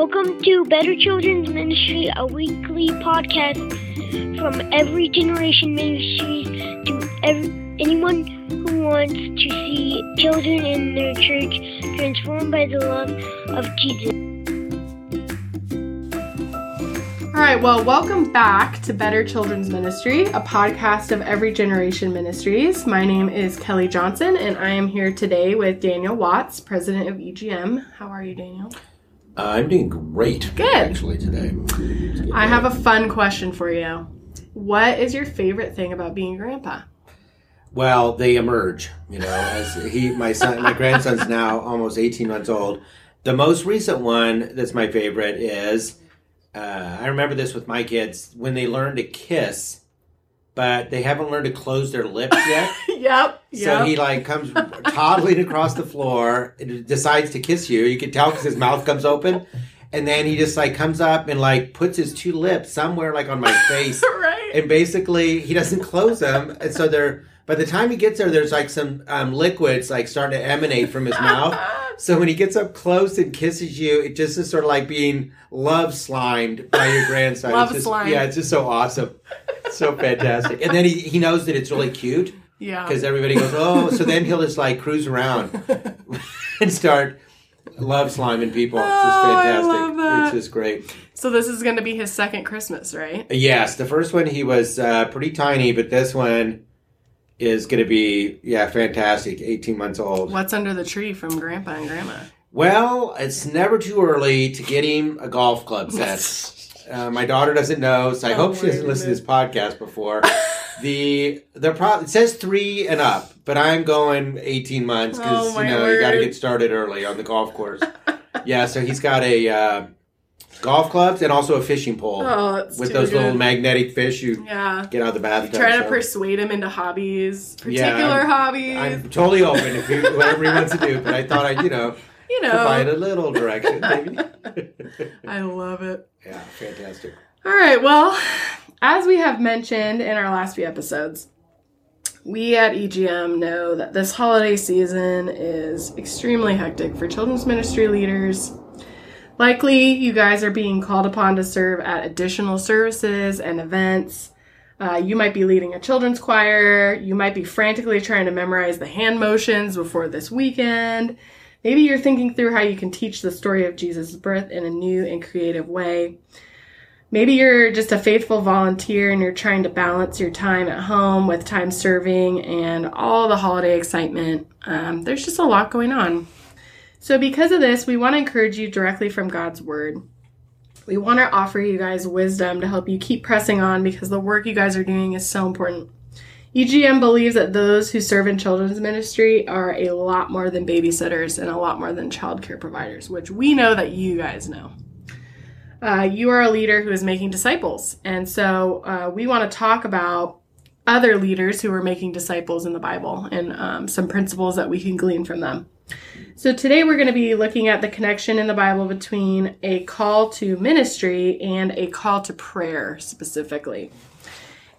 Welcome to Better Children's Ministry, a weekly podcast from Every Generation Ministries to ev- anyone who wants to see children in their church transformed by the love of Jesus. All right, well, welcome back to Better Children's Ministry, a podcast of Every Generation Ministries. My name is Kelly Johnson, and I am here today with Daniel Watts, president of EGM. How are you, Daniel? Uh, I'm doing great. Good. Actually, today. I have a fun question for you. What is your favorite thing about being a grandpa? Well, they emerge. You know, as he, my son, my grandson's now almost 18 months old. The most recent one that's my favorite is uh, I remember this with my kids when they learn to kiss, but they haven't learned to close their lips yet. yep. So he like comes toddling across the floor, and decides to kiss you. You can tell because his mouth comes open, and then he just like comes up and like puts his two lips somewhere like on my face, right. and basically he doesn't close them, and so they're. By the time he gets there, there's like some um, liquids like starting to emanate from his mouth. So when he gets up close and kisses you, it just is sort of like being love slimed by your grandson. Love just- slimed. Yeah, it's just so awesome, so fantastic. And then he he knows that it's really cute yeah. because everybody goes, oh, so then he'll just like cruise around and start love sliming people. It's just Oh, I fantastic. love that. It's just great. So this is going to be his second Christmas, right? Yes, the first one he was uh, pretty tiny, but this one is going to be yeah fantastic. Eighteen months old. What's under the tree from Grandpa and Grandma? Well, it's never too early to get him a golf club set. Uh, my daughter doesn't know, so I Oh hope she hasn't listened to this podcast before. the the pro- it says three and up, but I'm going 18 months because Oh, you know you got to get started early on the golf course. yeah, so he's got a uh, golf clubs and also a fishing pole Oh, with those little magnetic fish you Yeah. get out of the bathtub. Try to so persuade him into hobbies, Yeah, particular I'm- hobbies. I'm totally open if you, whatever he wants to do, but I thought I'd you know you provide know, a little direction maybe. I love it. yeah, fantastic. All right, well, as we have mentioned in our last few episodes, we at EGM know that this holiday season is extremely hectic for children's ministry leaders. Likely, you guys are being called upon to serve at additional services and events. Uh, you might be leading a children's choir. You might be frantically trying to memorize the hand motions before this weekend. Maybe you're thinking through how you can teach the story of Jesus' birth in a new and creative way. Maybe you're just a faithful volunteer and you're trying to balance your time at home with time serving and all the holiday excitement. Um, there's just a lot going on. So, because of this, we want to encourage you directly from God's Word. We want to offer you guys wisdom to help you keep pressing on because the work you guys are doing is so important. EGM believes that those who serve in children's ministry are a lot more than babysitters and a lot more than childcare providers, which we know that you guys know. Uh, you are a leader who is making disciples. And so uh, we want to talk about other leaders who are making disciples in the Bible and um, some principles that we can glean from them. So today we're going to be looking at the connection in the Bible between a call to ministry and a call to prayer specifically.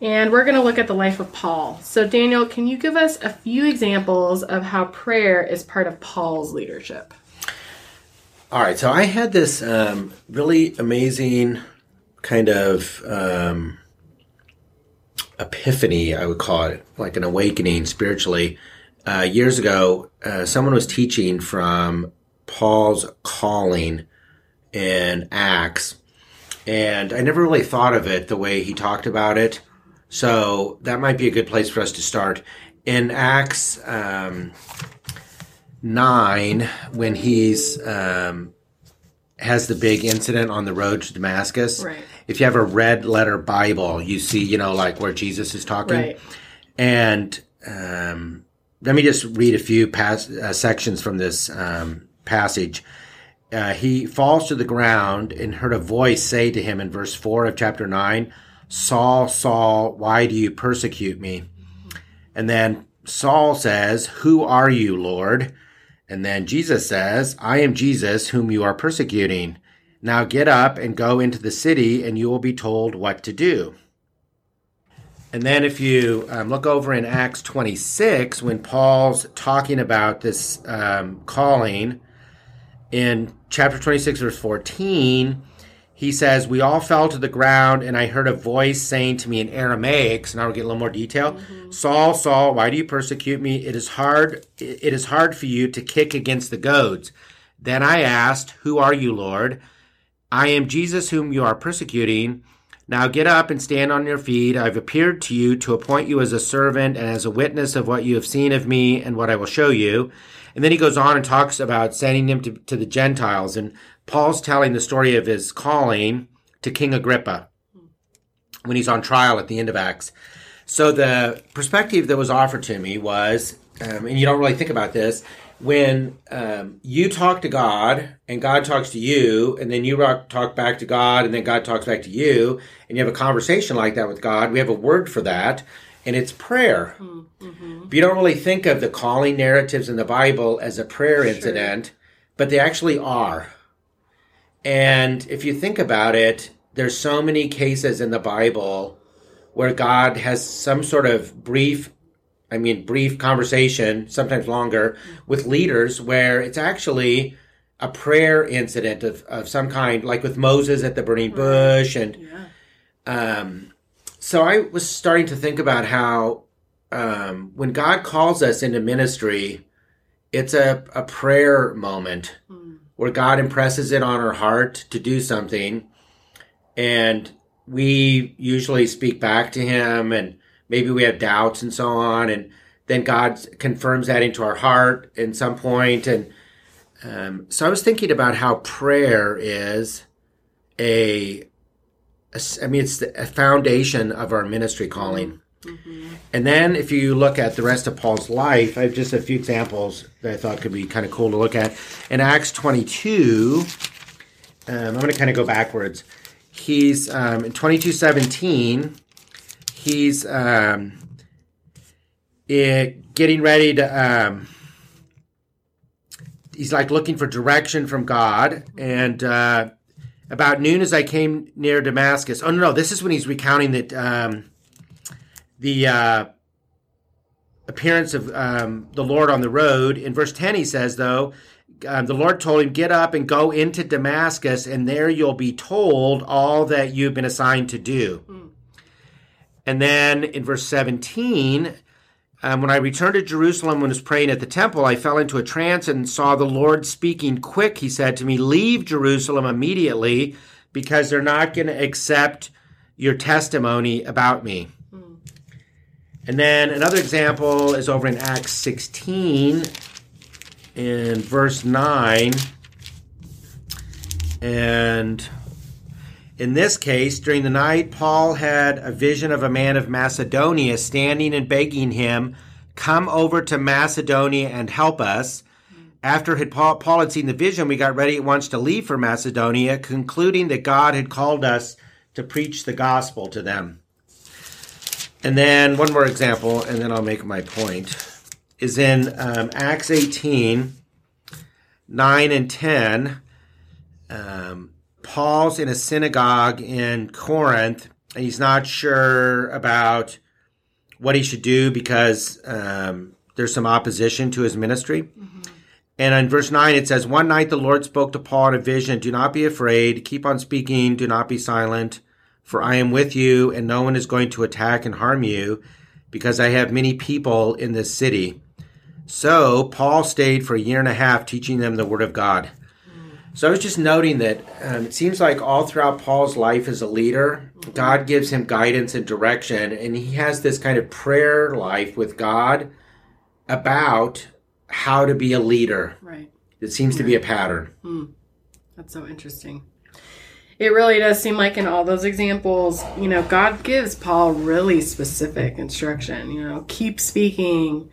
And we're going to look at the life of Paul. So, Daniel, can you give us a few examples of how prayer is part of Paul's leadership? All right, so I had this um, really amazing kind of um, epiphany, I would call it, like an awakening spiritually. Uh, years ago, uh, someone was teaching from Paul's calling in Acts, and I never really thought of it the way he talked about it. So that might be a good place for us to start. In Acts um, 9, when he's um, has the big incident on the road to Damascus. Right. If you have a red letter Bible, you see, you know, like where Jesus is talking. Right. And um, let me just read a few pas- uh, sections from this um, passage. Uh, he falls to the ground and heard a voice say to him in verse 4 of chapter 9, Saul, Saul, why do you persecute me? And then Saul says, Who are you, Lord? And then Jesus says, I am Jesus whom you are persecuting. Now get up and go into the city, and you will be told what to do. And then, if you um, look over in Acts 26, when Paul's talking about this um, calling, in chapter 26, verse 14, he says, We all fell to the ground, and I heard a voice saying to me in Aramaic, so now we'll get a little more detail. Saul, Saul, why do you persecute me? It is hard it is hard for you to kick against the goads. Then I asked, Who are you, Lord? I am Jesus whom you are persecuting. Now get up and stand on your feet. I've appeared to you to appoint you as a servant and as a witness of what you have seen of me and what I will show you. And then he goes on and talks about sending him to, to the Gentiles. And Paul's telling the story of his calling to King Agrippa when he's on trial at the end of Acts. So the perspective that was offered to me was, um, and you don't really think about this, when um, you talk to God and God talks to you, and then you rock, talk back to God, and then God talks back to you, and you have a conversation like that with God, we have a word for that, and it's prayer. Mm-hmm. But you don't really think of the calling narratives in the Bible as a prayer incident, but they actually are. And if you think about it, there's so many cases in the Bible where God has some sort of brief, I mean, brief conversation, sometimes longer, with leaders where it's actually a prayer incident of, of some kind, like with Moses at the burning bush. And Yeah. um, so I was starting to think about how um, when God calls us into ministry, it's a, a prayer moment where God impresses it on our heart to do something. And we usually speak back to Him, and maybe we have doubts and so on. And then God confirms that into our heart in some point. And um, so I was thinking about how prayer is a, a I mean, it's the a foundation of our ministry calling. And then if you look at the rest of Paul's life, I have just a few examples that I thought could be kind of cool to look at. In Acts 22, um, I'm going to kind of go backwards. He's um, in 22:17. He's um, it, getting ready to. Um, he's like looking for direction from God, and uh, about noon as I came near Damascus. Oh no, no, this is when he's recounting that um, the uh, appearance of um, the Lord on the road. In verse 10, he says, though, um, the Lord told him, Get up and go into Damascus, and there you'll be told all that you've been assigned to do. And then in verse 17, um, when I returned to Jerusalem and was praying at the temple, I fell into a trance and saw the Lord speaking. Quick, he said to me, Leave Jerusalem immediately because they're not going to accept your testimony about me. And then another example is over in Acts 16 in verse 9. And in this case, during the night, Paul had a vision of a man of Macedonia standing and begging him, Come over to Macedonia and help us. After had Paul, Paul had seen the vision, we got ready at once to leave for Macedonia, concluding that God had called us to preach the gospel to them. And then one more example, and then I'll make my point, is in um, Acts 18, 9 and 10. Um, Paul's in a synagogue in Corinth, and he's not sure about what he should do because um, there's some opposition to his ministry. And in verse 9, it says, One night the Lord spoke to Paul in a vision Do not be afraid, keep on speaking, do not be silent, for I am with you, and no one is going to attack and harm you, because I have many people in this city. So Paul stayed for a year and a half teaching them the word of God. So I was just noting that um, it seems like all throughout Paul's life as a leader, God gives him guidance and direction, and he has this kind of prayer life with God about how to be a leader. Right. It seems to be a pattern. That's so interesting. It really does seem like in all those examples, you know, God gives Paul really specific instruction. You know, keep speaking.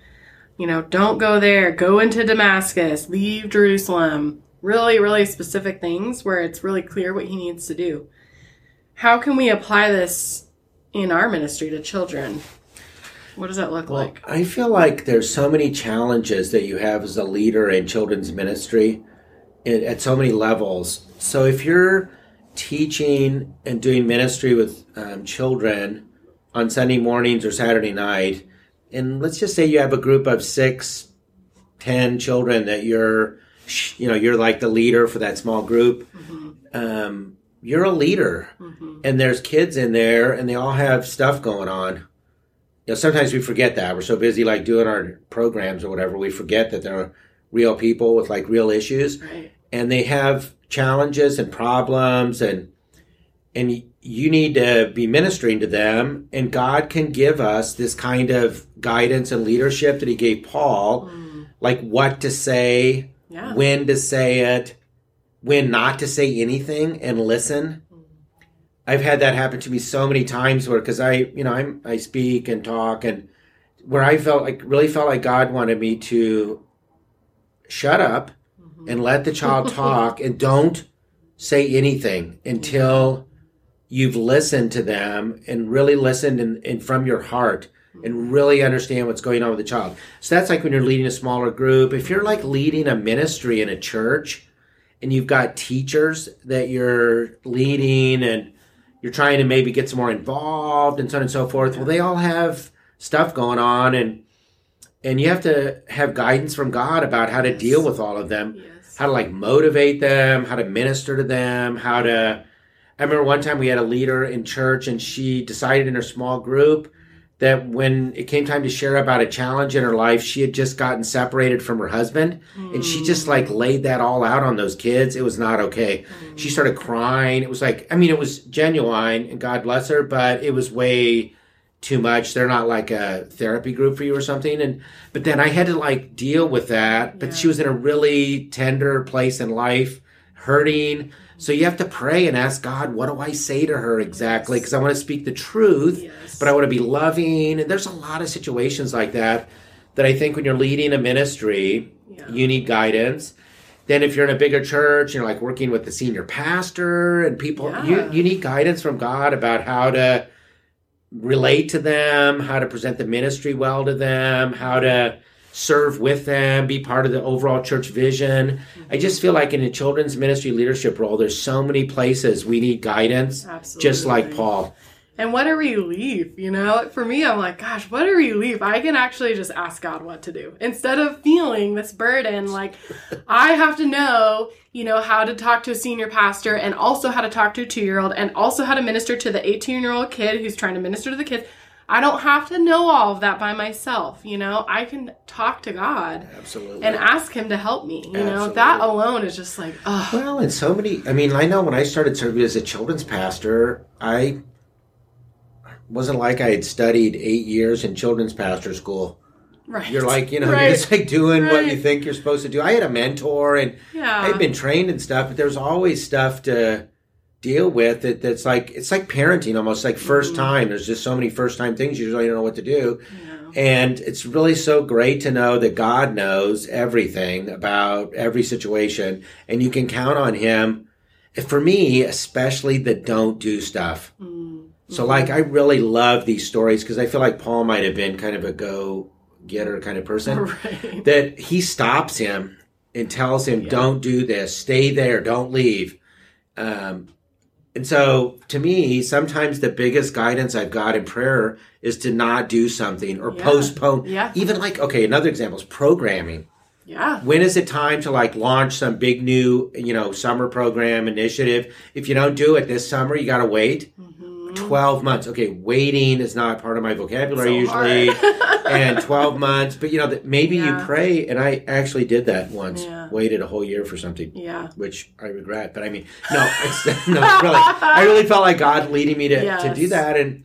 You know, don't go there. Go into Damascus. Leave Jerusalem. Really, really specific things where it's really clear what he needs to do. How can we apply this in our ministry to children? What does that look like? I feel like there's so many challenges that you have as a leader in children's ministry at at so many levels. So if you're teaching and doing ministry with um, children on Sunday mornings or Saturday night, and let's just say you have a group of six, ten children that you're you know, you're like the leader for that small group. Mm-hmm. Um, you're a leader, and there's kids in there, and they all have stuff going on. You know, sometimes we forget that we're so busy like doing our programs or whatever. We forget that they're real people with like real issues, Right. and they have challenges and problems, and and you need to be ministering to them. And God can give us this kind of guidance and leadership that He gave Paul, like what to say, Yeah. when to say it, when not to say anything, and listen. I've had that happen to me so many times where, because I, you know, I'm I speak and talk, and where I felt like really felt like God wanted me to shut up mm-hmm. and let the child talk and don't say anything until mm-hmm. you've listened to them and really listened and, and from your heart and really understand what's going on with the child. So that's like when you're leading a smaller group. If you're like leading a ministry in a church and you've got teachers that you're leading and you're trying to maybe get some more involved and so on and so forth, well, they all have stuff going on and and you have to have guidance from God about how to deal with all of them Yes. how to like motivate them, how to minister to them, how to. I remember one time we had a leader in church and she decided in her small group that when it came time to share about a challenge in her life, she had just gotten separated from her husband and she just hmm. like laid that all out on those kids. It was not okay. She hmm. started crying. It was like, I mean, it was genuine and God bless her, but it was way too much. They're not like a therapy group for you or something. And but then I had to like deal with that. But Yeah. she was in a really tender place in life, hurting. So you have to pray and ask God, what do I say to her exactly? Because I want to speak the truth, Yes. but I want to be loving. And there's a lot of situations like that that I think when you're leading a ministry, Yeah. you need guidance. Then if you're in a bigger church, you're like working with the senior pastor and people, Yeah. you, you need guidance from God about how to relate to them, how to present the ministry well to them, how to serve with them, be part of the overall church vision. I mm-hmm. just feel like in a children's ministry leadership role, there's so many places we need guidance, just like Paul. And what a relief, you know? For me, I'm like, gosh, what a relief. I can actually just ask God what to do instead of feeling this burden. Like, I have to know, you know, how to talk to a senior pastor and also how to talk to a two year old and also how to minister to the 18 year old kid who's trying to minister to the kids. I don't have to know all of that by myself, you know? I can talk to God Absolutely. and ask Him to help me, you know? That alone is just like, oh, Well, and so many. I mean, I know when I started serving as a children's pastor, I wasn't like I had studied eight years in children's pastor school. right. You're like, you know, Right. you're just like doing what you think you're supposed to do. I had a mentor and yeah. I had been trained and stuff, but there's always stuff to deal with it that's like it's like parenting almost like 1st time. There's just so many first time things you just don't know what to do. Yeah. And it's really so great to know that God knows everything about every situation and you can count on him. For me, especially the don't do stuff. Mm. So like I really love these stories because I feel like Paul might have been kind of a go getter kind of person Right. that he stops him and tells him, Yeah. "Don't do this. Stay there. Don't leave." Um, and so, to me, sometimes the biggest guidance I've got in prayer is to not do something or Yeah. postpone. Yeah. Even like, okay, another example is programming. Yeah. When is it time to like launch some big new, you know, summer program initiative? If you don't do it this summer, you got to wait. Mm-hmm. 12 months. Okay, waiting is not part of my vocabulary So usually. and 12 months, but you know, that maybe Yeah. you pray. And I actually did that once, Yeah. waited a whole year for something, Yeah. which I regret. But I mean, no, it's, no, really. I really felt like God leading me to, to do that. And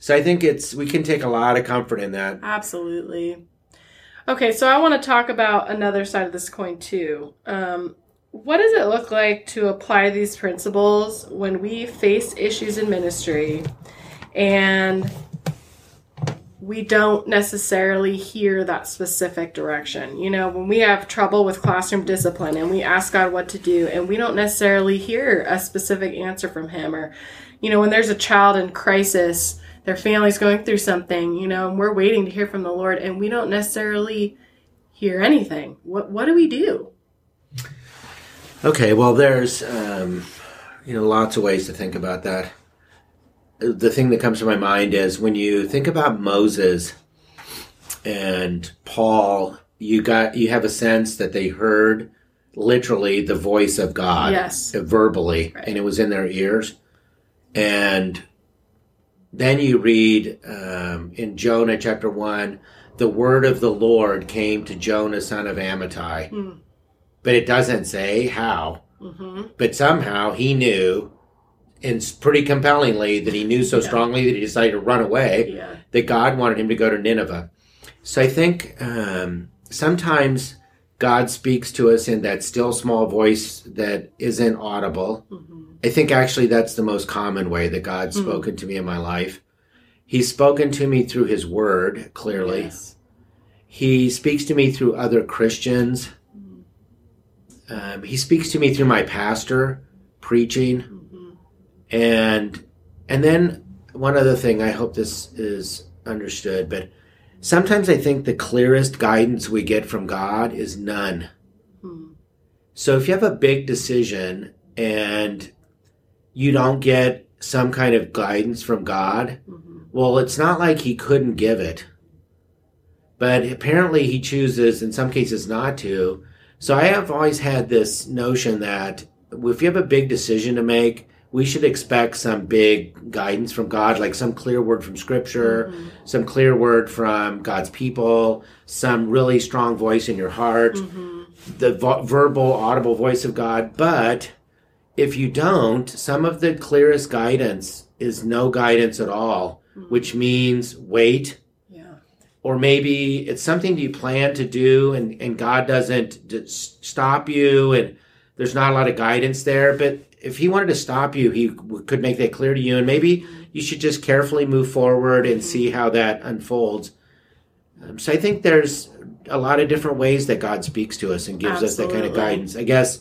so I think it's, we can take a lot of comfort in that. Absolutely. Okay, so I want to talk about another side of this coin too. Um, what does it look like to apply these principles when we face issues in ministry and we don't necessarily hear that specific direction? You know, when we have trouble with classroom discipline and we ask God what to do and we don't necessarily hear a specific answer from Him, or, you know, when there's a child in crisis their family's going through something, you know, and we're waiting to hear from the Lord and we don't necessarily hear anything. What what do we do? Okay, well, there's um, you know lots of ways to think about that. The thing that comes to my mind is when you think about Moses and Paul, you got you have a sense that they heard literally the voice of God. Yes. Verbally, Right. and it was in their ears. And then you read um, in Jonah chapter 1 the word of the Lord came to Jonah, son of Amittai. Hmm. But it doesn't say how. hmm But somehow he knew, and pretty compellingly, that he knew so Yeah. strongly that he decided to run away Yeah. that God wanted him to go to Nineveh. So I think um, sometimes God speaks to us in that still small voice that isn't audible. hmm I think actually that's the most common way that God's Mhm. spoken to me in my life. He's spoken to me through His Word, clearly. Yes. He speaks to me through other Christians. Um, he speaks to me through my pastor preaching. And and then one other thing, I hope this is understood, but sometimes I think the clearest guidance we get from God is none. Hmm. So if you have a big decision and you don't get some kind of guidance from God, hmm well, it's not like he couldn't give it. But apparently he chooses in some cases not to. So I have always had this notion that if you have a big decision to make, we should expect some big guidance from God, like some clear word from scripture, Mhm. some clear word from God's people, some really strong voice in your heart, Mhm. the vo- verbal, audible voice of God. But if you don't, some of the clearest guidance is no guidance at all, which means wait, Yeah. or maybe it's something you plan to do and, and God doesn't stop you and there's not a lot of guidance there. But if He wanted to stop you, He w- could make that clear to you. And maybe you should just carefully move forward and see how that unfolds. Um, so I think there's a lot of different ways that God speaks to us and gives us that kind of guidance. I guess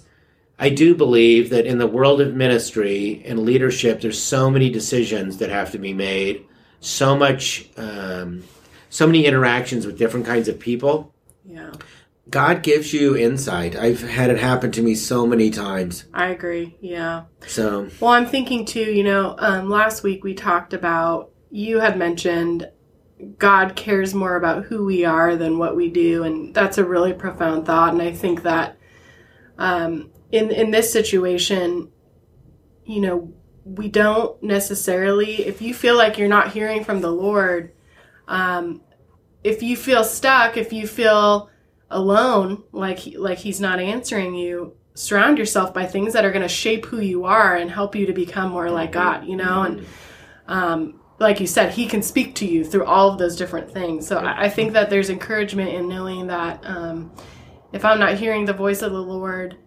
I do believe that in the world of ministry and leadership, there's so many decisions that have to be made, so much, um, so many interactions with different kinds of people. Yeah. God gives you insight. I've had it happen to me so many times. I agree. Yeah. So Well, I'm thinking too, you know, um, last week we talked about, you had mentioned God cares more about who we are than what we do. And that's a really profound thought. And I think that um, in, in this situation, you know, we don't necessarily, if you feel like you're not hearing from the Lord, um, if you feel stuck, if you feel alone, like like he's not answering you, surround yourself by things that are going to shape who you are and help you to become more like God, you know? And um, like you said, he can speak to you through all of those different things. So I, I think that there's encouragement in knowing that um, if I'm not hearing the voice of the Lord,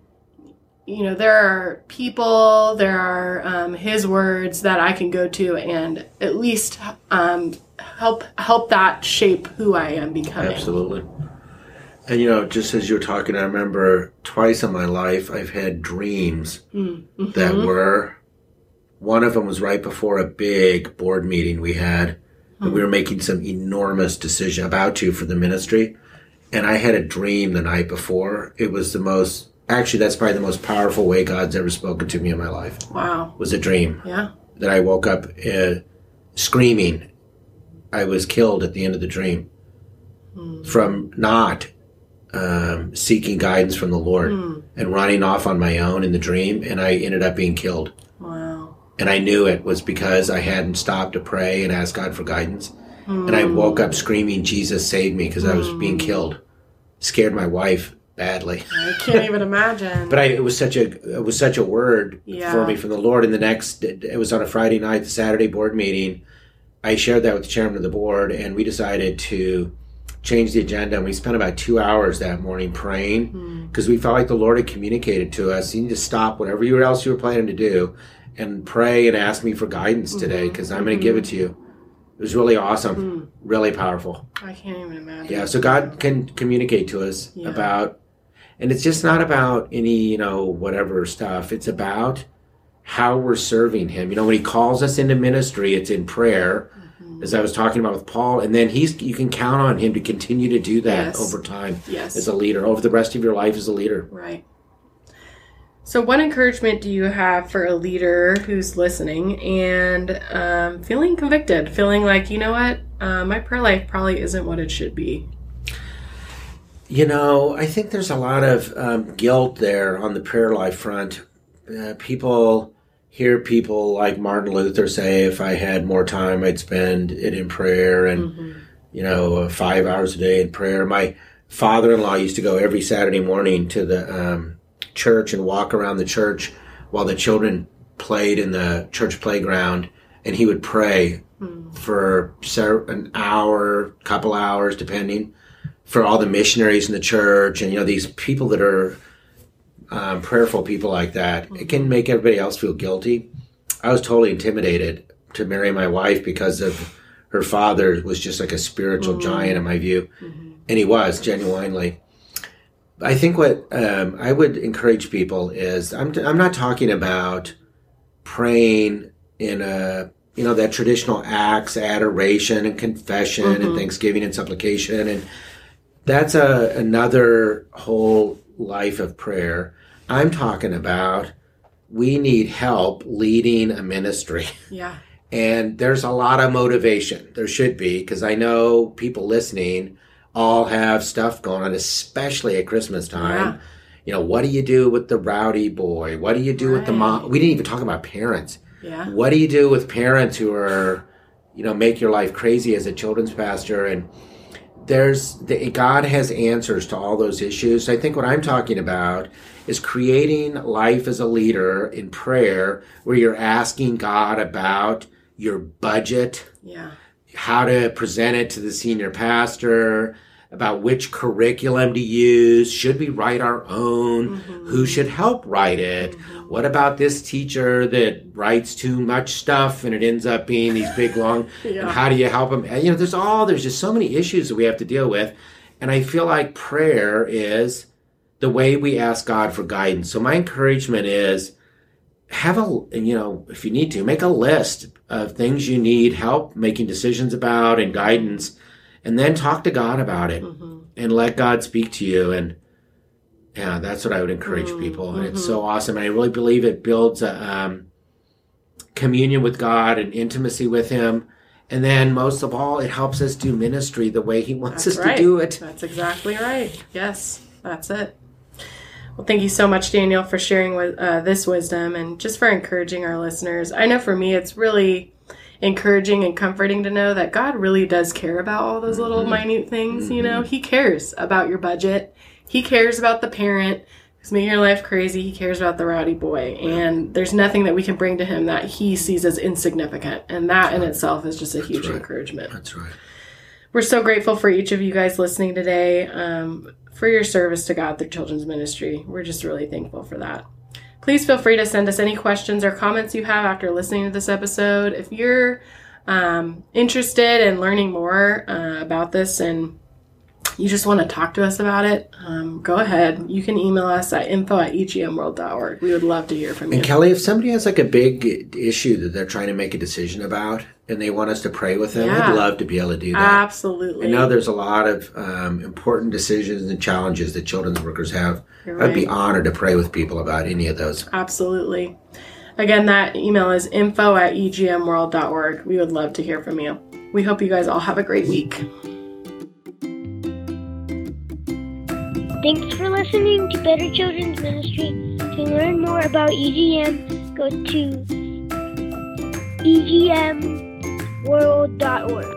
you know, there are people, there are um, his words that I can go to and at least um, help help that shape who I am becoming. Absolutely. And you know, just as you were talking, I remember twice in my life I've had dreams Mm-hmm. that were. One of them was right before a big board meeting we had, and we were making some enormous decision about to for the ministry. And I had a dream the night before. It was the most. Actually, that's probably the most powerful way God's ever spoken to me in my life. Wow. Was a dream Yeah. that I woke up uh, screaming. I was killed at the end of the dream from not um, seeking guidance from the Lord hmm. and running off on my own in the dream, and I ended up being killed. Wow. And I knew it was because I hadn't stopped to pray and ask God for guidance. And I hmm. woke up screaming, "Jesus, save me!" because I was being hmm. killed. Scared my wife badly. I can't even imagine. But I, it was such a it was such a word Yeah. for me from the Lord. And the next, it was on a Friday night, the Saturday board meeting. I shared that with the chairman of the board, and we decided to change the agenda. And we spent about two hours that morning praying hmm. because we felt like the Lord had communicated to us. You need to stop whatever you else you were planning to do, and pray and ask me for guidance mm-hmm. today because I'm going to mm-hmm. give it to you. It was really awesome, hmm. really powerful. I can't even imagine. Yeah, so God can communicate to us Yeah. about, and it's just not about any, you know, whatever stuff. It's about how we're serving Him. You know, when He calls us into ministry, it's in prayer, Mm-hmm. As I was talking about with Paul, and then He's you can count on Him to continue to do that Yes. over time Yes. as a leader, over the rest of your life as a leader. Right. So, what encouragement do you have for a leader who's listening and um, feeling convicted, feeling like, you know what, uh, my prayer life probably isn't what it should be? You know, I think there's a lot of um, guilt there on the prayer life front. Uh, people hear people like Martin Luther say, if I had more time, I'd spend it in prayer and, mm-hmm. you know, uh, five hours a day in prayer. My father in law used to go every Saturday morning to the um, church and walk around the church while the children played in the church playground, and he would pray mm. for an hour, couple hours, depending for all the missionaries in the church and you know these people that are um, prayerful people like that it can make everybody else feel guilty i was totally intimidated to marry my wife because of her father was just like a spiritual mm-hmm. giant in my view mm-hmm. and he was genuinely i think what um, i would encourage people is I'm, I'm not talking about praying in a you know that traditional acts adoration and confession mm-hmm. and thanksgiving and supplication and that's a another whole life of prayer. I'm talking about we need help leading a ministry. Yeah. And there's a lot of motivation. There should be, because I know people listening all have stuff going on, especially at Christmas time. Yeah. You know, what do you do with the rowdy boy? What do you do right. with the mom? We didn't even talk about parents. Yeah. What do you do with parents who are, you know, make your life crazy as a children's pastor and there's the, God has answers to all those issues. I think what I'm talking about is creating life as a leader in prayer where you're asking God about your budget. Yeah. How to present it to the senior pastor, about which curriculum to use. Should we write our own? Mm-hmm. Who should help write it? Mm-hmm. What about this teacher that writes too much stuff and it ends up being these big long? yeah. And how do you help them? You know, there's all there's just so many issues that we have to deal with, and I feel like prayer is the way we ask God for guidance. So my encouragement is have a you know if you need to make a list of things you need help making decisions about and guidance and then talk to God about it mm-hmm. and let God speak to you. And yeah, that's what I would encourage mm-hmm. people. And it's so mm-hmm. awesome. And I really believe it builds a um, communion with God and intimacy with Him. And then most of all, it helps us do ministry the way He wants that's us right. to do it. That's exactly right. Yes, that's it. Well, thank you so much, Daniel, for sharing with, uh, this wisdom and just for encouraging our listeners. I know for me, it's really encouraging and comforting to know that God really does care about all those little mm-hmm. minute things, mm-hmm. you know? Mm-hmm. He cares about your budget. He cares about the parent who's making your life crazy. He cares about the rowdy boy. And there's nothing that we can bring to him that he sees as insignificant. And that in itself is just a That's huge right. encouragement. That's right. We're so grateful for each of you guys listening today, um, for your service to God through children's ministry. We're just really thankful for that. Please feel free to send us any questions or comments you have after listening to this episode. If you're um, interested in learning more uh, about this and you just want to talk to us about it, um, go ahead. You can email us at info at egmworld.org. We would love to hear from you. And Kelly, if somebody has like a big issue that they're trying to make a decision about and they want us to pray with them, yeah. I'd love to be able to do that. Absolutely. I know there's a lot of um, important decisions and challenges that children's workers have. Right. I'd be honored to pray with people about any of those. Absolutely. Again, that email is info at egmworld.org. We would love to hear from you. We hope you guys all have a great week. Thanks for listening to Better Children's Ministry. To learn more about EGM, go to egmworld.org.